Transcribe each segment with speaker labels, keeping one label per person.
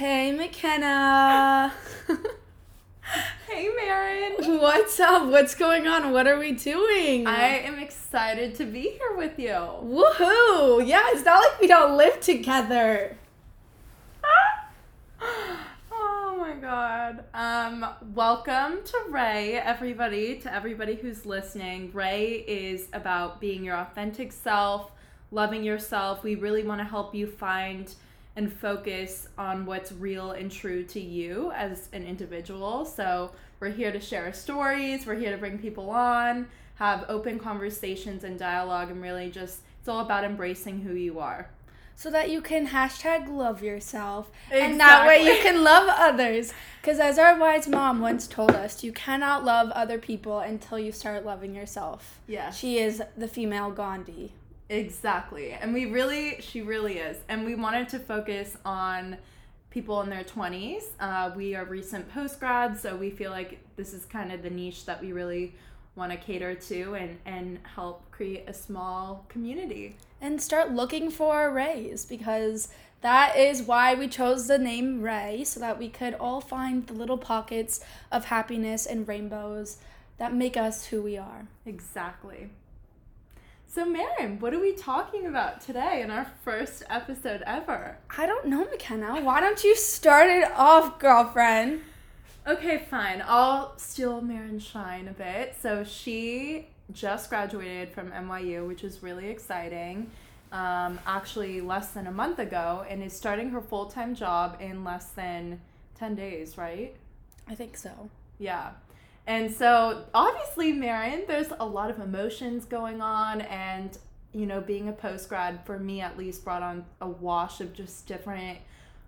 Speaker 1: Hey, McKenna.
Speaker 2: hey, Marin.
Speaker 1: What's up? What's going on? What are we doing?
Speaker 2: I am excited to be here with you.
Speaker 1: Woohoo! Yeah, it's not like we don't live together.
Speaker 2: oh my god. Um, welcome to Ray, everybody, to everybody who's listening. Ray is about being your authentic self, loving yourself. We really want to help you find and focus on what's real and true to you as an individual. So, we're here to share stories, we're here to bring people on, have open conversations and dialogue, and really just it's all about embracing who you are.
Speaker 1: So that you can hashtag love yourself. Exactly. And that way you can love others. Because as our wise mom once told us, you cannot love other people until you start loving yourself.
Speaker 2: Yeah.
Speaker 1: She is the female Gandhi.
Speaker 2: Exactly. And we really, she really is. And we wanted to focus on people in their 20s. Uh, we are recent post grads, so we feel like this is kind of the niche that we really want to cater to and, and help create a small community.
Speaker 1: And start looking for Rays because that is why we chose the name Ray, so that we could all find the little pockets of happiness and rainbows that make us who we are.
Speaker 2: Exactly. So, Marin, what are we talking about today in our first episode ever?
Speaker 1: I don't know, McKenna. Why don't you start it off, girlfriend?
Speaker 2: Okay, fine. I'll steal Marin's shine a bit. So, she just graduated from NYU, which is really exciting. Um, actually, less than a month ago, and is starting her full time job in less than 10 days, right?
Speaker 1: I think so.
Speaker 2: Yeah. And so, obviously, Marin, there's a lot of emotions going on, and you know, being a post grad for me at least brought on a wash of just different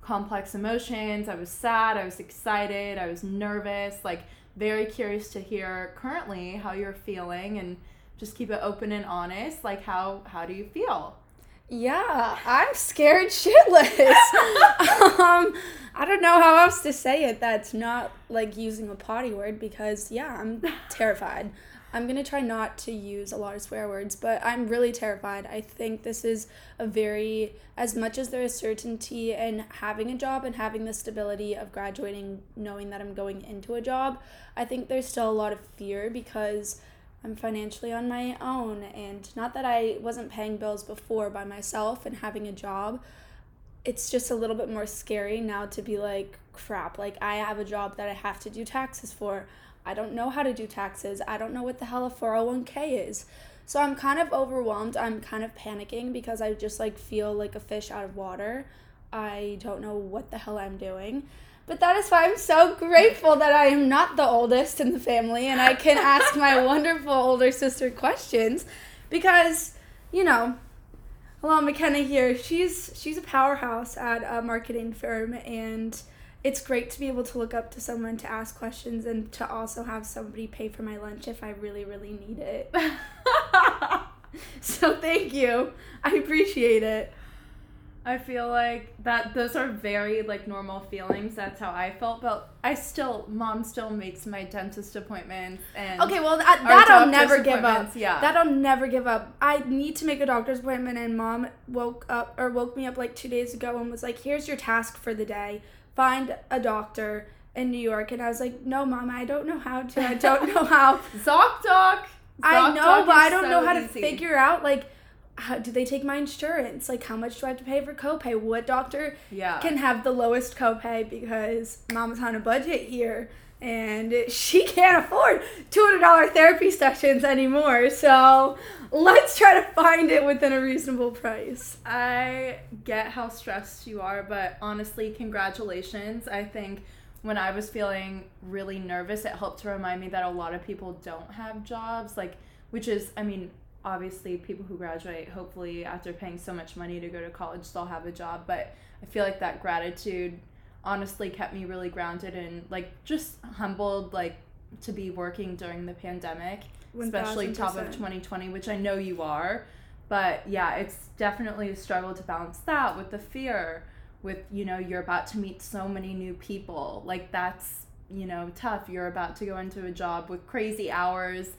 Speaker 2: complex emotions. I was sad, I was excited, I was nervous, like very curious to hear currently how you're feeling and just keep it open and honest. Like how how do you feel?
Speaker 1: Yeah, I'm scared shitless. um, I don't know how else to say it that's not like using a potty word because, yeah, I'm terrified. I'm gonna try not to use a lot of swear words, but I'm really terrified. I think this is a very, as much as there is certainty in having a job and having the stability of graduating, knowing that I'm going into a job, I think there's still a lot of fear because I'm financially on my own. And not that I wasn't paying bills before by myself and having a job, it's just a little bit more scary now to be like, crap, like I have a job that I have to do taxes for. I don't know how to do taxes. I don't know what the hell a 401k is. So I'm kind of overwhelmed. I'm kind of panicking because I just like feel like a fish out of water. I don't know what the hell I'm doing. But that is why I'm so grateful that I am not the oldest in the family and I can ask my wonderful older sister questions because, you know, hello McKenna here. She's she's a powerhouse at a marketing firm and it's great to be able to look up to someone to ask questions and to also have somebody pay for my lunch if I really really need it. so thank you. I appreciate it.
Speaker 2: I feel like that those are very like normal feelings. That's how I felt, but I still mom still makes my dentist appointments and
Speaker 1: Okay, well that, that I'll never give up. Yeah. That I'll never give up. I need to make a doctor's appointment and mom woke up or woke me up like 2 days ago and was like, "Here's your task for the day. Find a doctor in New York." And I was like, "No, mom, I don't know how to. I don't know how."
Speaker 2: ZocDoc.
Speaker 1: I know, but I don't so know how easy. to figure out like how do they take my insurance? Like, how much do I have to pay for copay? What doctor
Speaker 2: yeah.
Speaker 1: can have the lowest copay? Because mama's on a budget here and she can't afford $200 therapy sessions anymore. So let's try to find it within a reasonable price.
Speaker 2: I get how stressed you are, but honestly, congratulations. I think when I was feeling really nervous, it helped to remind me that a lot of people don't have jobs. Like, which is, I mean, obviously people who graduate hopefully after paying so much money to go to college they'll have a job but i feel like that gratitude honestly kept me really grounded and like just humbled like to be working during the pandemic 1, especially top of 2020 which i know you are. But yeah it's definitely a struggle to balance that with the fear with you know you're about to meet so many new people. Like that's you know tough. You're about to go into a job with crazy hours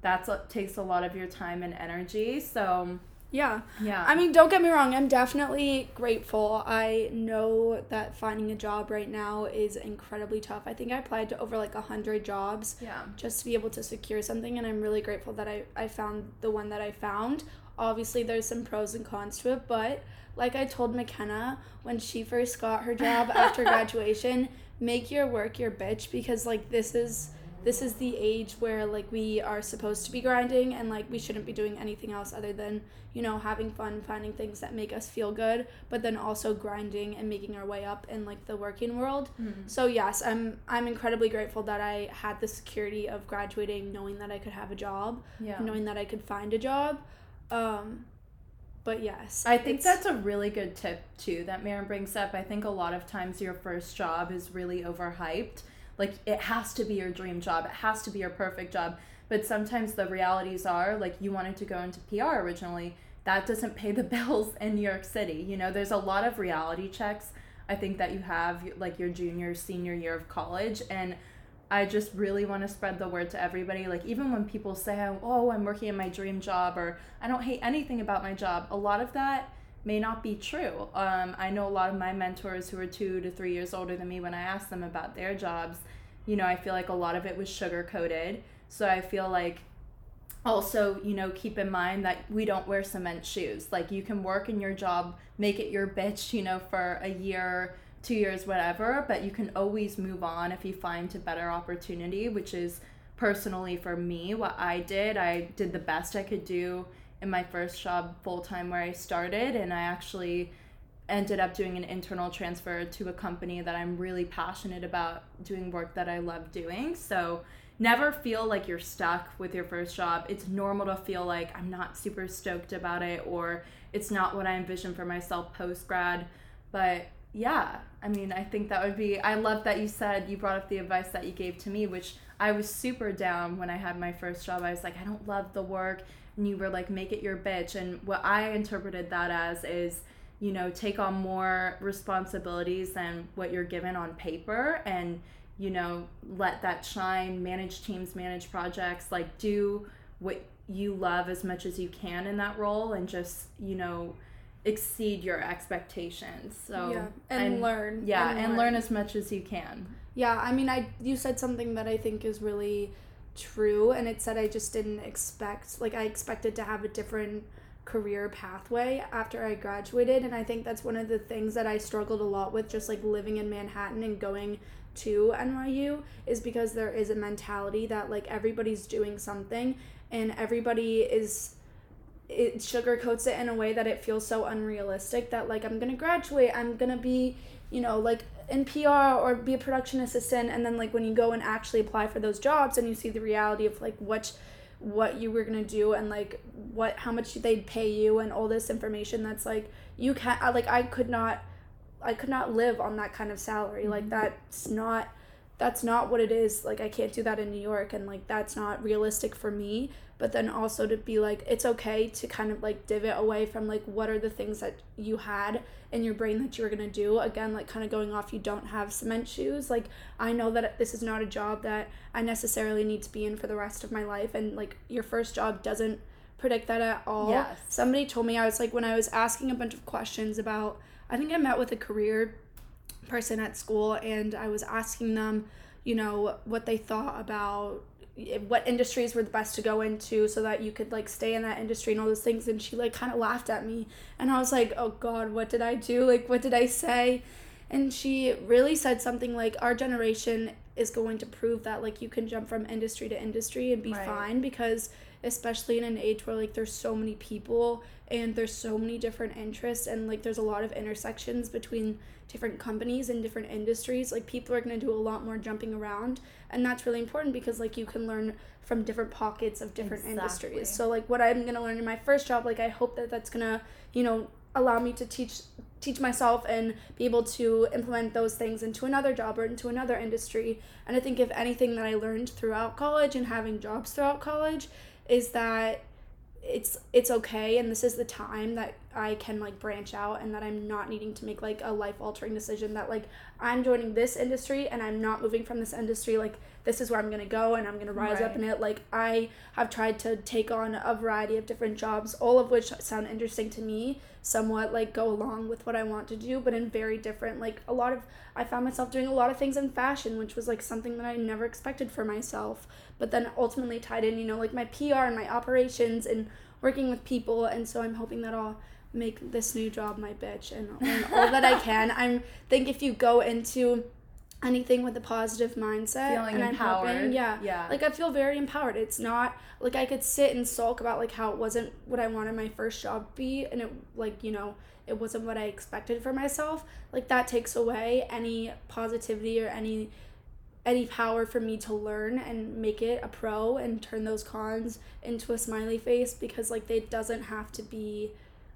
Speaker 2: that's what takes a lot of your time and energy. So
Speaker 1: Yeah.
Speaker 2: Yeah.
Speaker 1: I mean, don't get me wrong, I'm definitely grateful. I know that finding a job right now is incredibly tough. I think I applied to over like a 100 jobs
Speaker 2: yeah.
Speaker 1: just to be able to secure something, and I'm really grateful that I, I found the one that I found. Obviously, there's some pros and cons to it, but like I told McKenna when she first got her job after graduation, make your work your bitch because like this is this is the age where like we are supposed to be grinding and like we shouldn't be doing anything else other than you know having fun finding things that make us feel good but then also grinding and making our way up in like the working world
Speaker 2: Mm-hmm.
Speaker 1: so yes i'm i'm incredibly grateful that i had the security of graduating knowing that i could have a job
Speaker 2: Yeah.
Speaker 1: knowing that i could find a job um but yes
Speaker 2: I think that's a really good tip too that Maren brings up. I think a lot of times your first job is really overhyped. Like it has to be your dream job. It has to be your perfect job. But sometimes the realities are like you wanted to go into PR originally. That doesn't pay the bills in New York City. You know, there's a lot of reality checks I think that you have like your junior, senior year of college and I just really want to spread the word to everybody. Like, even when people say, oh, I'm working in my dream job, or I don't hate anything about my job, a lot of that may not be true. Um, I know a lot of my mentors who are two to three years older than me, when I asked them about their jobs, you know, I feel like a lot of it was sugar coated. So I feel like also, you know, keep in mind that we don't wear cement shoes. Like, you can work in your job, make it your bitch, you know, for a year two years, whatever, but you can always move on if you find a better opportunity, which is personally for me what I did. I did the best I could do in my first job full time where I started, and I actually ended up doing an internal transfer to a company that I'm really passionate about doing work that I love doing. So, never feel like you're stuck with your first job. It's normal to feel like I'm not super stoked about it or it's not what I envisioned for myself post grad. But yeah, I mean, I think that would be. I love that you said you brought up the advice that you gave to me, which I was super down when I had my first job. I was like, I don't love the work. And you were like, make it your bitch. And what I interpreted that as is, you know, take on more responsibilities than what you're given on paper and, you know, let that shine, manage teams, manage projects, like do what you love as much as you can in that role and just, you know, exceed your expectations. So
Speaker 1: yeah and, learn
Speaker 2: yeah, and, learn as much as you can.
Speaker 1: Yeah, I mean, I you said something that I think is really true, and it said I just didn't expect like I expected to have a different career pathway after I graduated, and I think that's one of the things that I struggled a lot with, just like living in Manhattan and going to NYU, is because there is a mentality that like everybody's doing something, and everybody is it sugarcoats it in a way that it feels so unrealistic that like I'm gonna graduate, I'm gonna be, you know, like in PR or be a production assistant, and then like when you go and actually apply for those jobs and you see the reality of like what what you were gonna do and like what how much they'd pay you and all this information that's like you can't like I could not I could not live on that kind of salary. Like mm-hmm. that's not that's not what it is. Like I can't do that in New York and like that's not realistic for me. But then also to be like it's okay to kind of like divot away from like what are the things that you had in your brain that you were going to do. Again like kind of going off you don't have cement shoes. Like I know that this is not a job that I necessarily need to be in for the rest of my life and like your first job doesn't predict that at all.
Speaker 2: Yes.
Speaker 1: somebody told me I was like when I was asking a bunch of questions about I think I met with a career person at school and I was asking them, you know, what they thought about eh, what industries were the best to go into so that you could like stay in that industry and all those things and she like kind of laughed at me and I was like, "Oh god, what did I do? Like what did I say?" And she really said something like our generation is going to prove that like you can jump from industry to industry and be
Speaker 2: Right.
Speaker 1: fine because especially in an age where like there's so many people and there's so many different interests and like there's a lot of intersections between different companies and different industries like people are going to do a lot more jumping around. And that's really important because like you can learn from different pockets of different
Speaker 2: Exactly.
Speaker 1: industries. So like what i'm going to learn in my first job like i hope that that's going to you know allow me to teach teach myself and be able to implement those things into another job or into another industry. And i think if anything that i learned throughout college and having jobs throughout college is that it's it's okay and this is the time that I can like branch out and that I'm not needing to make like a life altering decision that like I'm joining this industry and I'm not moving from this industry like this is where I'm gonna go and I'm gonna rise up
Speaker 2: Right.
Speaker 1: in it. Like I have tried to take on a variety of different jobs, all of which sound interesting to me, somewhat like go along with what I want to do, but in very different like a lot of I found myself doing a lot of things in fashion, which was like something that I never expected for myself. But then ultimately tied in, you know, like my PR and my operations and working with people and so I'm hoping that I'll make this new job my bitch and all that I can. I'm think if you go into anything with a positive mindset
Speaker 2: Feeling
Speaker 1: and
Speaker 2: empowered.
Speaker 1: I'm hoping, yeah,
Speaker 2: Yeah.
Speaker 1: like I feel very empowered. It's not like I could sit and sulk about like how it wasn't what I wanted my first job to be and it like, you know, it wasn't what I expected for myself. Like that takes away any positivity or any any power for me to learn and make it a pro and turn those cons into a smiley face because like it doesn't have to be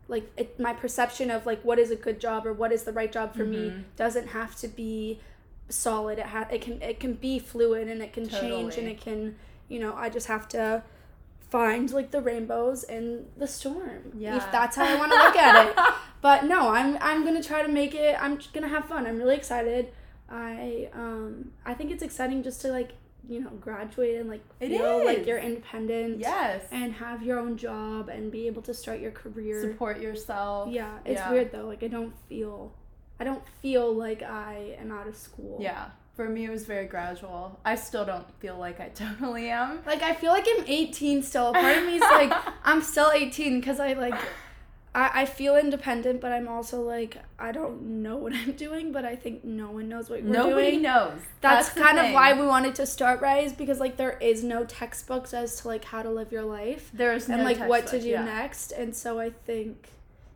Speaker 1: like it, my perception of like what is a good job or what is the right job for me
Speaker 2: Mhm.
Speaker 1: doesn't have to be solid. It ha- it can it can be fluid and it can change and it can you know I just have to find like the rainbows in the storm
Speaker 2: Yeah.
Speaker 1: if that's how I want to look at it. But no i'm i'm gonna try to make it i'm just gonna have fun. I'm really excited i um i think it's exciting just to like you know graduate and like
Speaker 2: It
Speaker 1: feel like
Speaker 2: is.
Speaker 1: you're independent
Speaker 2: yes.
Speaker 1: and have your own job and be able to start your career
Speaker 2: Support yourself.
Speaker 1: yeah it's
Speaker 2: Yeah.
Speaker 1: weird though like i don't feel i don't feel like i am out of school
Speaker 2: Yeah. For me, it was very gradual. I still don't feel like I totally am.
Speaker 1: like i feel like i'm 18 still part of me is like i'm still 18 because i like I, I feel independent, but I'm also like I don't know what I'm doing, but I think no one knows what we're doing.
Speaker 2: Nobody
Speaker 1: doing.
Speaker 2: knows.
Speaker 1: That's,
Speaker 2: the
Speaker 1: kind of why we wanted to start Rise because like there is no textbooks as to like how to live your life
Speaker 2: there's no
Speaker 1: and
Speaker 2: no
Speaker 1: like what to do
Speaker 2: yeah.
Speaker 1: next. And so I think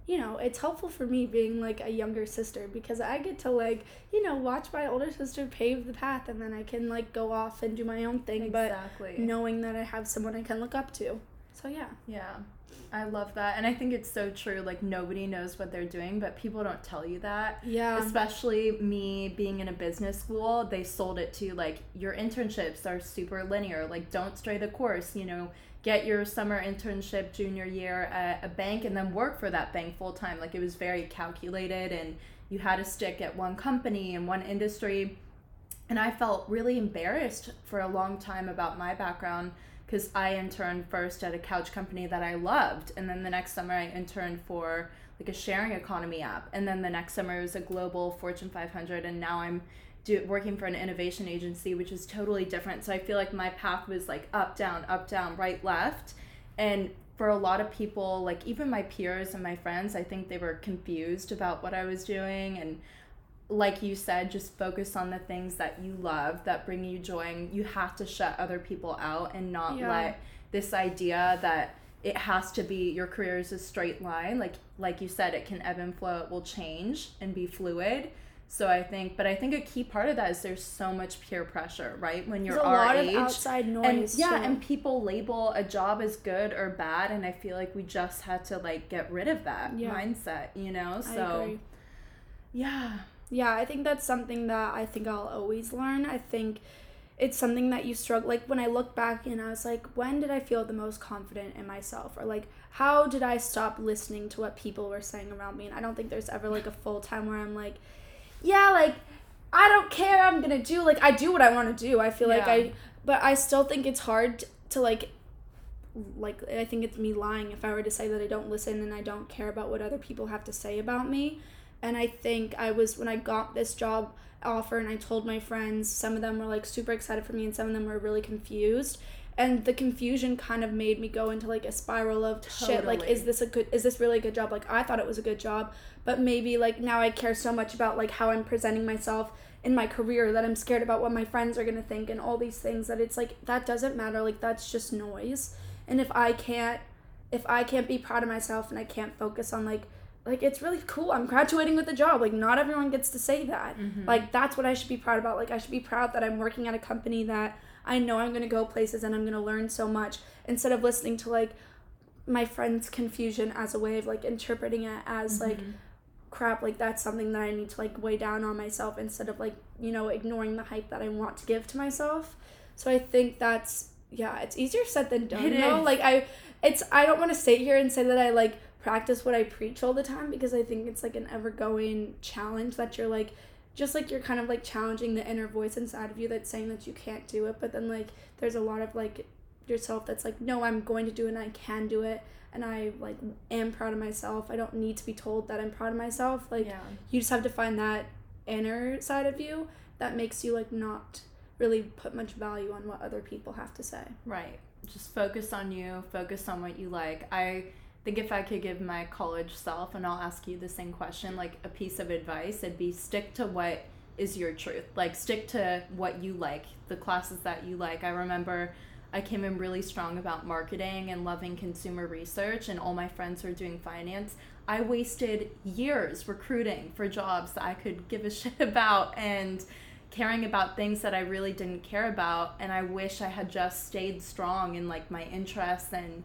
Speaker 1: you know, it's helpful for me being like a younger sister because I get to like, you know, watch my older sister pave the path and then I can like go off and do my own thing,
Speaker 2: Exactly.
Speaker 1: but knowing that I have someone I can look up to. So yeah.
Speaker 2: Yeah. I love that. And I think it's so true. Like, nobody knows what they're doing, but people don't tell you that.
Speaker 1: Yeah.
Speaker 2: Especially me being in a business school, they sold it to like your internships are super linear. Like, don't stray the course, you know, get your summer internship junior year at a bank and then work for that bank full time. Like, it was very calculated and you had to stick at one company and one industry. And I felt really embarrassed for a long time about my background because I interned first at a couch company that I loved, and then the next summer I interned for like a sharing economy app, and then the next summer it was a global Fortune 500, and now I'm do, working for an innovation agency, which is totally different. So I feel like my path was like up, down, up, down, right, left, and for a lot of people, like even my peers and my friends, I think they were confused about what I was doing and like you said, just focus on the things that you love that bring you joy. And you have to shut other people out and not
Speaker 1: Yeah.
Speaker 2: let this idea that it has to be your career is a straight line. Like like you said, it can ebb and flow. It will change and be fluid. So I think, but I think a key part of that is there's so much peer pressure, right? When you're
Speaker 1: There's a
Speaker 2: our
Speaker 1: lot
Speaker 2: age,
Speaker 1: of outside
Speaker 2: and
Speaker 1: noise.
Speaker 2: yeah,
Speaker 1: too.
Speaker 2: and people label a job as good or bad, and I feel like we just had to like get rid of that
Speaker 1: Yeah.
Speaker 2: mindset, you know. So yeah,
Speaker 1: Yeah, I think that's something that I think I'll always learn. I think it's something that you struggle like when I look back and I was like, when did I feel the most confident in myself? Or like how did I stop listening to what people were saying around me? And I don't think there's ever like a full time where I'm like, yeah, like I don't care, I'm gonna do like I do what I wanna do. I feel like I but I still think it's hard to like like I think it's me lying if I were to say that I don't listen and I don't care about what other people have to say about me. And I think I was when I got this job offer and I told my friends, some of them were like super excited for me and some of them were really confused. And the confusion kind of made me go into like a spiral of shit, like is this a good is this really a good job? Like I thought it was a good job, but maybe like now I care so much about like how I'm presenting myself in my career that I'm scared about what my friends are going to think and all these things that it's like that doesn't matter, like that's just noise. And if I can't if I can't be proud of myself and I can't focus on like like it's really cool. I'm graduating with a job. Like not everyone gets to say that.
Speaker 2: Mm-hmm.
Speaker 1: Like that's what I should be proud about. Like I should be proud that I'm working at a company that I know I'm going to go places and I'm going to learn so much instead of listening to like my friends' confusion as a way of like interpreting it as like
Speaker 2: Mm-hmm.
Speaker 1: crap like that's something that I need to like weigh down on myself instead of like you know ignoring the hype that I want to give to myself. So I think that's yeah, it's easier said than done.
Speaker 2: It
Speaker 1: though.
Speaker 2: is.
Speaker 1: Like I it's I don't want to sit here and say that I like practice what I preach all the time because I think it's like an ever going challenge that you're like just like you're kind of like challenging the inner voice inside of you that's saying that you can't do it, but then like there's a lot of like yourself that's like, no, I'm going to do it and I can do it and I like am proud of myself. I don't need to be told that I'm proud of myself. Like
Speaker 2: Yeah.
Speaker 1: you just have to find that inner side of you that makes you like not really put much value on what other people have to say.
Speaker 2: Right. Just focus on you, focus on what you like. I think if I could give my college self, and I'll ask you the same question, like a piece of advice, it'd be stick to what is your truth. Like, stick to what you like, the classes that you like. I remember I came in really strong about marketing and loving consumer research, and all my friends were doing finance. I wasted years recruiting for jobs that I could give a shit about and caring about things that I really didn't care about. And I wish I had just stayed strong in like my interests and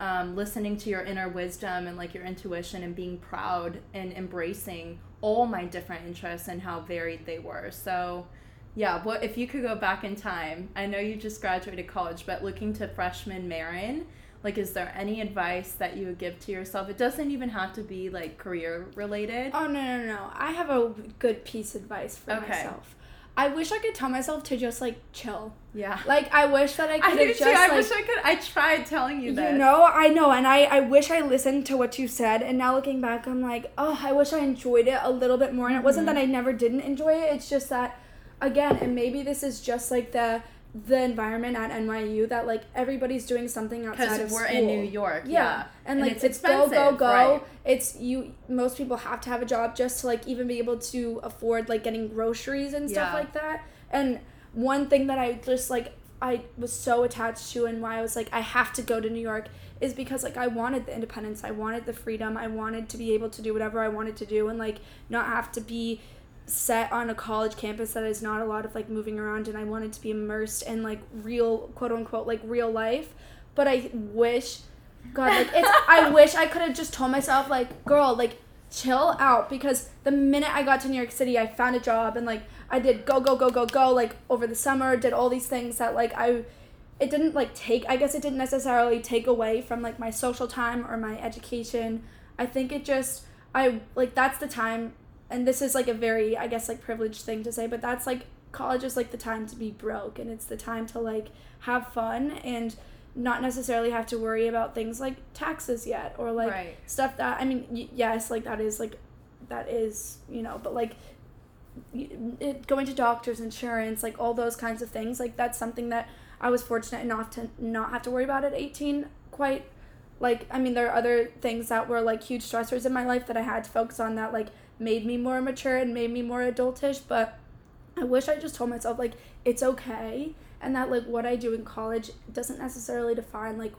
Speaker 2: um, listening to your inner wisdom and like your intuition and being proud and embracing all my different interests and how varied they were. So, yeah, what if you could go back in time? I know you just graduated college, but looking to freshman Marin, like, is there any advice that you would give to yourself? It doesn't even have to be like career related.
Speaker 1: Oh no no no! I have a good piece of advice for
Speaker 2: Okay.
Speaker 1: myself. I wish I could tell myself to just like chill.
Speaker 2: Yeah.
Speaker 1: Like I wish that I
Speaker 2: I
Speaker 1: could
Speaker 2: do
Speaker 1: have
Speaker 2: too. I
Speaker 1: like
Speaker 2: wish I could. I tried telling you
Speaker 1: that.
Speaker 2: you
Speaker 1: know I know, and I I wish I listened to what you said, and now looking back, I'm like, oh, I wish I enjoyed it a little bit more. And it wasn't
Speaker 2: Mm-hmm.
Speaker 1: that I never didn't enjoy it. It's just that, again, and maybe this is just like the the environment at NYU that like everybody's doing something outside of
Speaker 2: we're
Speaker 1: school.
Speaker 2: in New York.
Speaker 1: Yeah.
Speaker 2: Yeah,
Speaker 1: And like
Speaker 2: it's
Speaker 1: it's, go go go.
Speaker 2: right.
Speaker 1: It's you most people have to have a job just to like even be able to afford like getting groceries and stuff
Speaker 2: Yeah.
Speaker 1: like that. And one thing that I just like I was so attached to and why I was like I have to go to New York is because like I wanted the independence, I wanted the freedom, I wanted to be able to do whatever I wanted to do and like not have to be set on a college campus that is not a lot of like moving around and I wanted to be immersed in like real quote unquote like real life. But I wish God like it's I wish I could have just told myself like girl like chill out because the minute I got to New York City I found a job and like I did go go go go go like over the summer did all these things that like I it didn't like take I guess it didn't necessarily take away from like my social time or my education. I think it just I like that's the time and this is like a very I guess like privileged thing to say, but that's like college is like the time to be broke and it's the time to like have fun and not necessarily have to worry about things like taxes yet or like
Speaker 2: Right.
Speaker 1: stuff that I mean y- yes like that is like that is you know but like it, going to doctors insurance like all those kinds of things like that's something that I was fortunate enough to not have to worry about at 18 quite like I mean there are other things that were like huge stressors in my life that I had to focus on that like made me more mature and made me more adultish but I wish I just told myself like it's okay and that like what I do in college doesn't necessarily define like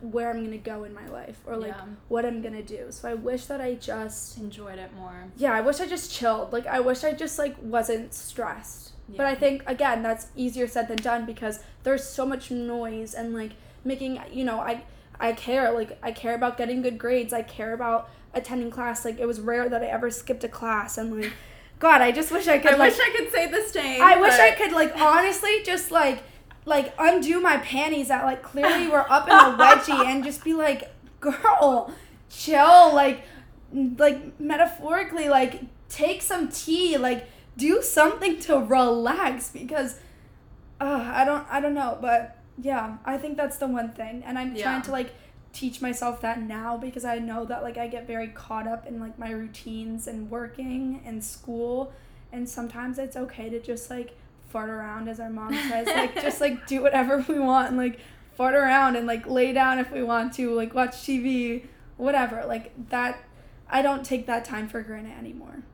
Speaker 1: where I'm gonna go in my life or like
Speaker 2: Yeah.
Speaker 1: what I'm gonna do. So I wish that I just
Speaker 2: Enjoyed it more.
Speaker 1: yeah, I wish I just chilled. Like I wish I just like wasn't stressed. But I think again that's easier said than done because there's so much noise and like making you know I I care like I care about getting good grades. I care about attending class. Like it was rare that I ever skipped a class and like God, I just wish I could
Speaker 2: I
Speaker 1: like
Speaker 2: wish I could say the same.
Speaker 1: I wish I could like honestly just like like undo my panties that like clearly were up in a wedgie and just be like, girl, chill, like like metaphorically, like take some tea, like do something to relax because uh, I don't I don't know, but yeah, I think that's the one thing. And I'm
Speaker 2: Yeah.
Speaker 1: trying to like teach myself that now because I know that like I get very caught up in like my routines and working and school and sometimes it's okay to just like fart around as our mom says like just like do whatever we want and like fart around and like lay down if we want to like watch TV whatever like that I don't take that time for granted anymore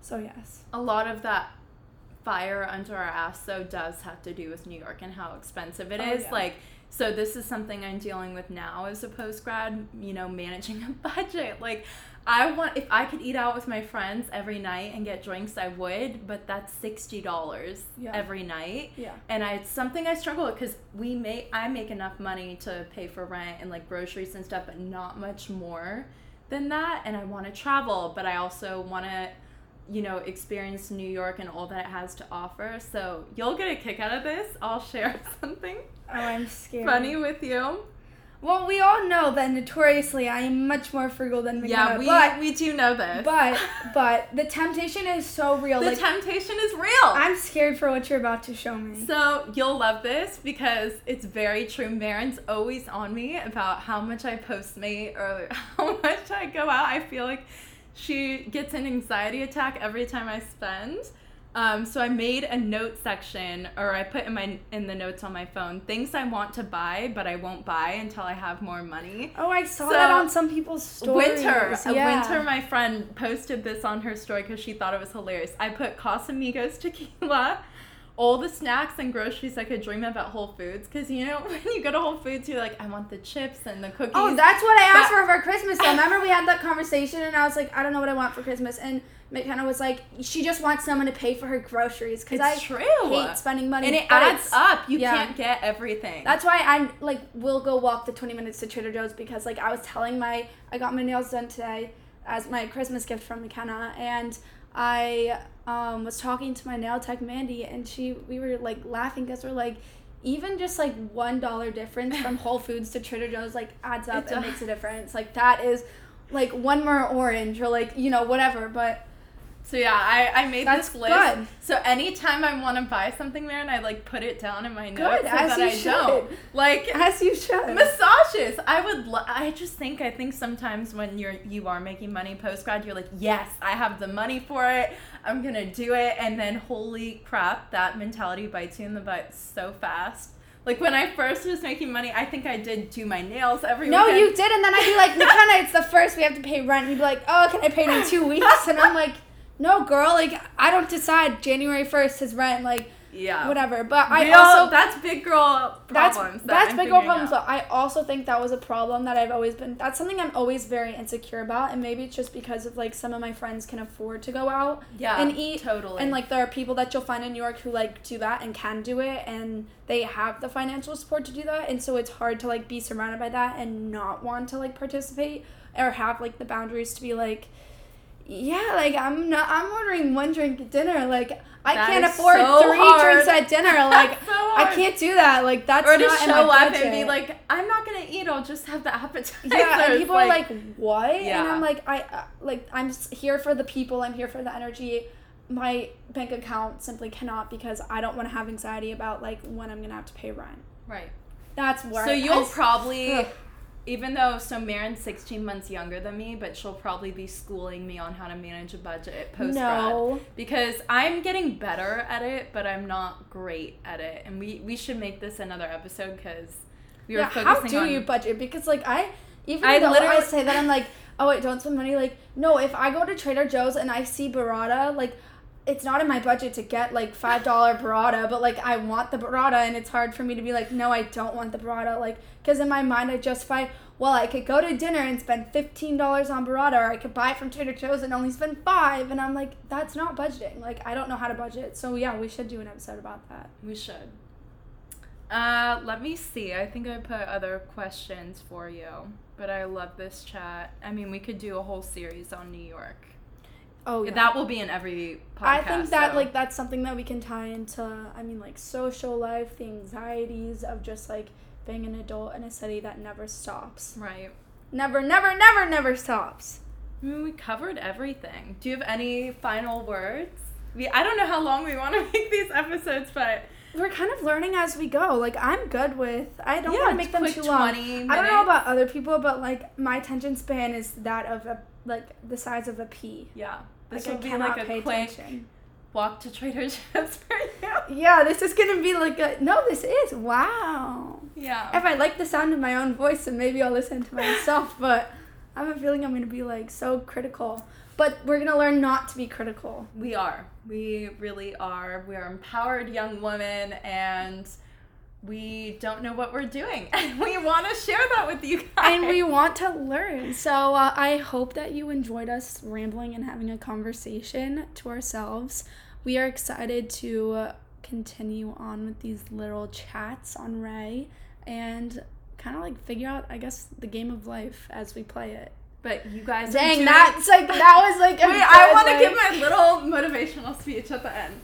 Speaker 1: so yes
Speaker 2: a lot of that fire under our ass though does have to do with New York and how expensive it
Speaker 1: Oh,
Speaker 2: is.
Speaker 1: yeah.
Speaker 2: Like so this is something I'm dealing with now as a post grad, you know, managing a budget. Like I want if I could eat out with my friends every night and get drinks I would, but that's sixty dollars
Speaker 1: Yeah.
Speaker 2: every night.
Speaker 1: yeah
Speaker 2: And I, it's something I struggle with because we make I make enough money to pay for rent and like groceries and stuff, but not much more than that. And I want to travel, but I also want to, you know, experience New York and all that it has to offer. So you'll get a kick out of this. I'll share something
Speaker 1: oh I'm scared
Speaker 2: funny with you.
Speaker 1: Well, we all know that notoriously I am much more frugal than McKenna.
Speaker 2: Yeah, we
Speaker 1: but,
Speaker 2: we do know this.
Speaker 1: but but the temptation is so real.
Speaker 2: the
Speaker 1: like
Speaker 2: temptation is real.
Speaker 1: I'm scared for what you're about to show me.
Speaker 2: So you'll love this because it's very true. Maren's always on me about how much I post, postmate or how much I go out. I feel like she gets an anxiety attack every time I spend. Um, so I made a note section, or I put in my in the notes on my phone things I want to buy, but I won't buy until I have more money.
Speaker 1: oh, I saw
Speaker 2: So,
Speaker 1: that on some people's stories.
Speaker 2: Winter,
Speaker 1: Yeah.
Speaker 2: Winter, my friend posted this on her story because she thought it was hilarious. I put Casamigos tequila, all the snacks and groceries I could dream of at Whole Foods. Because you know when you go to Whole Foods, you're like, I want the chips and the cookies.
Speaker 1: Oh, that's what I asked
Speaker 2: That-
Speaker 1: for for Christmas. Though. Remember, we had that conversation, and I was like, I don't know what I want for Christmas, and McKenna was like, she just wants someone to pay for her groceries because
Speaker 2: it's
Speaker 1: I
Speaker 2: true.
Speaker 1: hate spending money.
Speaker 2: and it adds up. You
Speaker 1: yeah.
Speaker 2: can't get everything.
Speaker 1: That's why I'm like, we'll go walk the 20 minutes to Trader Joe's because like I was telling my, I got my nails done today as my Christmas gift from McKenna, and I um, was talking to my nail tech Mandy, and she, we were like laughing because we're like. Even just like one dollar difference from Whole Foods to Trader Joe's like adds up
Speaker 2: It
Speaker 1: and
Speaker 2: does.
Speaker 1: makes a difference. Like that is like one more orange or like you know whatever. But
Speaker 2: So yeah, I, I made
Speaker 1: That's
Speaker 2: this list.
Speaker 1: good.
Speaker 2: So anytime I want to buy something, Maren, I like put it down in my notes so
Speaker 1: as
Speaker 2: that
Speaker 1: you
Speaker 2: I don't. Like
Speaker 1: as you should.
Speaker 2: massages. I would. Lo- I just think. I think sometimes when you're you are making money post grad, you're like, yes, I have the money for it. I'm gonna do it, and then holy crap, that mentality bites you in the butt so fast. Like when I first was making money, I think I did do my nails every
Speaker 1: No,
Speaker 2: weekend.
Speaker 1: you did, and then I'd be like, McKenna, it's the first we have to pay rent. And you'd be like, oh, can I pay it in two weeks? And I'm like, no, girl, like I don't decide. January first is rent, like
Speaker 2: Yeah.
Speaker 1: whatever. But I
Speaker 2: Real-
Speaker 1: also
Speaker 2: that's big girl
Speaker 1: that's
Speaker 2: problems. that
Speaker 1: that's big girl problems.
Speaker 2: out.
Speaker 1: But I also think that was a problem that I've always been. That's something I'm always very insecure about, and maybe it's just because of like some of my friends can afford to go out
Speaker 2: Yeah.
Speaker 1: and eat
Speaker 2: totally.
Speaker 1: and like there are people that you'll find in New York who like do that and can do it and they have the financial support to do that and so it's hard to like be surrounded by that and not want to like participate or have like the boundaries to be like yeah like I'm not I'm ordering one drink at dinner like I
Speaker 2: That
Speaker 1: can't afford
Speaker 2: so
Speaker 1: three
Speaker 2: hard.
Speaker 1: drinks at dinner like
Speaker 2: So
Speaker 1: I can't do that like that's
Speaker 2: or to
Speaker 1: not in my
Speaker 2: show up and be like, I'm not gonna eat. I'll just have the appetizer.
Speaker 1: yeah, and people are like, "What?" And
Speaker 2: Yeah.
Speaker 1: I'm like, "I uh, like I'm here for the people. I'm here for the energy. My bank account simply cannot because I don't want to have anxiety about like when I'm gonna have to pay rent.
Speaker 2: right.
Speaker 1: That's where.
Speaker 2: So
Speaker 1: I-
Speaker 2: you'll
Speaker 1: I-
Speaker 2: probably,
Speaker 1: Ugh.
Speaker 2: Even though so Maren's 16 months younger than me, but she'll probably be schooling me on how to manage a budget post grad.
Speaker 1: no.
Speaker 2: Because I'm getting better at it, but I'm not great at it. And we we should make this another episode because we were
Speaker 1: Yeah,
Speaker 2: focusing
Speaker 1: how do
Speaker 2: on.
Speaker 1: you budget? Because like I, even
Speaker 2: I
Speaker 1: though I say that I'm like, oh wait, don't spend money. Like no, if I go to Trader Joe's and I see burrata, like. It's not in my budget to get like five dollar burrata, but like I want the burrata, and it's hard for me to be like, no, I don't want the burrata, like because in my mind I justify, well, I could go to dinner and spend fifteen dollars on burrata, or I could buy it from Trader Joe's and only spend five, and I'm like, that's not budgeting. Like I don't know how to budget, so yeah, we should do an episode about that.
Speaker 2: We should. Uh, let me see. I think I put other questions for you, but I love this chat. I mean, we could do a whole series on New York.
Speaker 1: Oh yeah.
Speaker 2: That will be in every podcast.
Speaker 1: I think that
Speaker 2: so-
Speaker 1: like that's something that we can tie into I mean like social life, the anxieties of just like being an adult in a city that never stops.
Speaker 2: right.
Speaker 1: Never, never, never, never stops.
Speaker 2: I mean, we covered everything. Do you have any final words? We I don't know how long we want to make these episodes, but
Speaker 1: We're kind of learning as we go. Like I'm good with I don't
Speaker 2: yeah,
Speaker 1: want to make them too long.
Speaker 2: 20
Speaker 1: I don't know about other people, but like my attention span is that of a like the size of a pea.
Speaker 2: Yeah, this
Speaker 1: like
Speaker 2: will
Speaker 1: I
Speaker 2: be like a quick
Speaker 1: attention.
Speaker 2: walk to Trader Joe's for you.
Speaker 1: Yeah, this is gonna be like a no. This is wow.
Speaker 2: Yeah.
Speaker 1: If I like the sound of my own voice, then maybe I'll listen to myself. But I have a feeling I'm gonna be like so critical. But we're gonna learn not to be critical.
Speaker 2: We are. We really are. We are empowered young women and we don't know what we're doing. And we want to share that with you guys.
Speaker 1: And we want to learn. So uh, I hope that you enjoyed us rambling and having a conversation to ourselves. We are excited to continue on with these little chats on Ray and kind of like figure out, I guess, the game of life as we play it.
Speaker 2: But you guys are
Speaker 1: Dang,
Speaker 2: doing-
Speaker 1: that's like that was like.
Speaker 2: Wait, I want to give my little motivational speech at the end.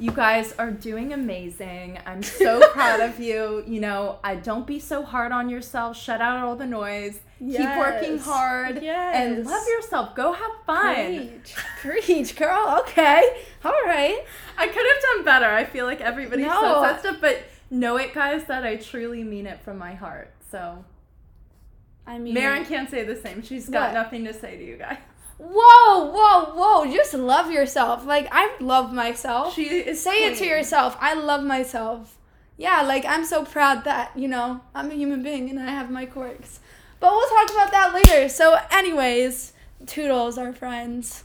Speaker 2: You guys are doing amazing. I'm so proud of you. You know, I don't be so hard on yourself. Shut out all the noise. Keep working hard
Speaker 1: Yes.
Speaker 2: And love yourself. Go have fun.
Speaker 1: Preach, preach, girl. Okay, all right.
Speaker 2: I could have done better. I feel like everybody's
Speaker 1: No.
Speaker 2: says that but know it, guys, that I truly mean it from my heart. So,
Speaker 1: I mean,
Speaker 2: Marin can't say the same. She's got
Speaker 1: What?
Speaker 2: nothing to say to you guys.
Speaker 1: Whoa, whoa, whoa! Just love yourself. Like I love myself.
Speaker 2: She is
Speaker 1: Say it to yourself. I love myself. Yeah, like I'm so proud that you know I'm a human being and I have my quirks. But we'll talk about that later. So, anyways, toodles, our friends.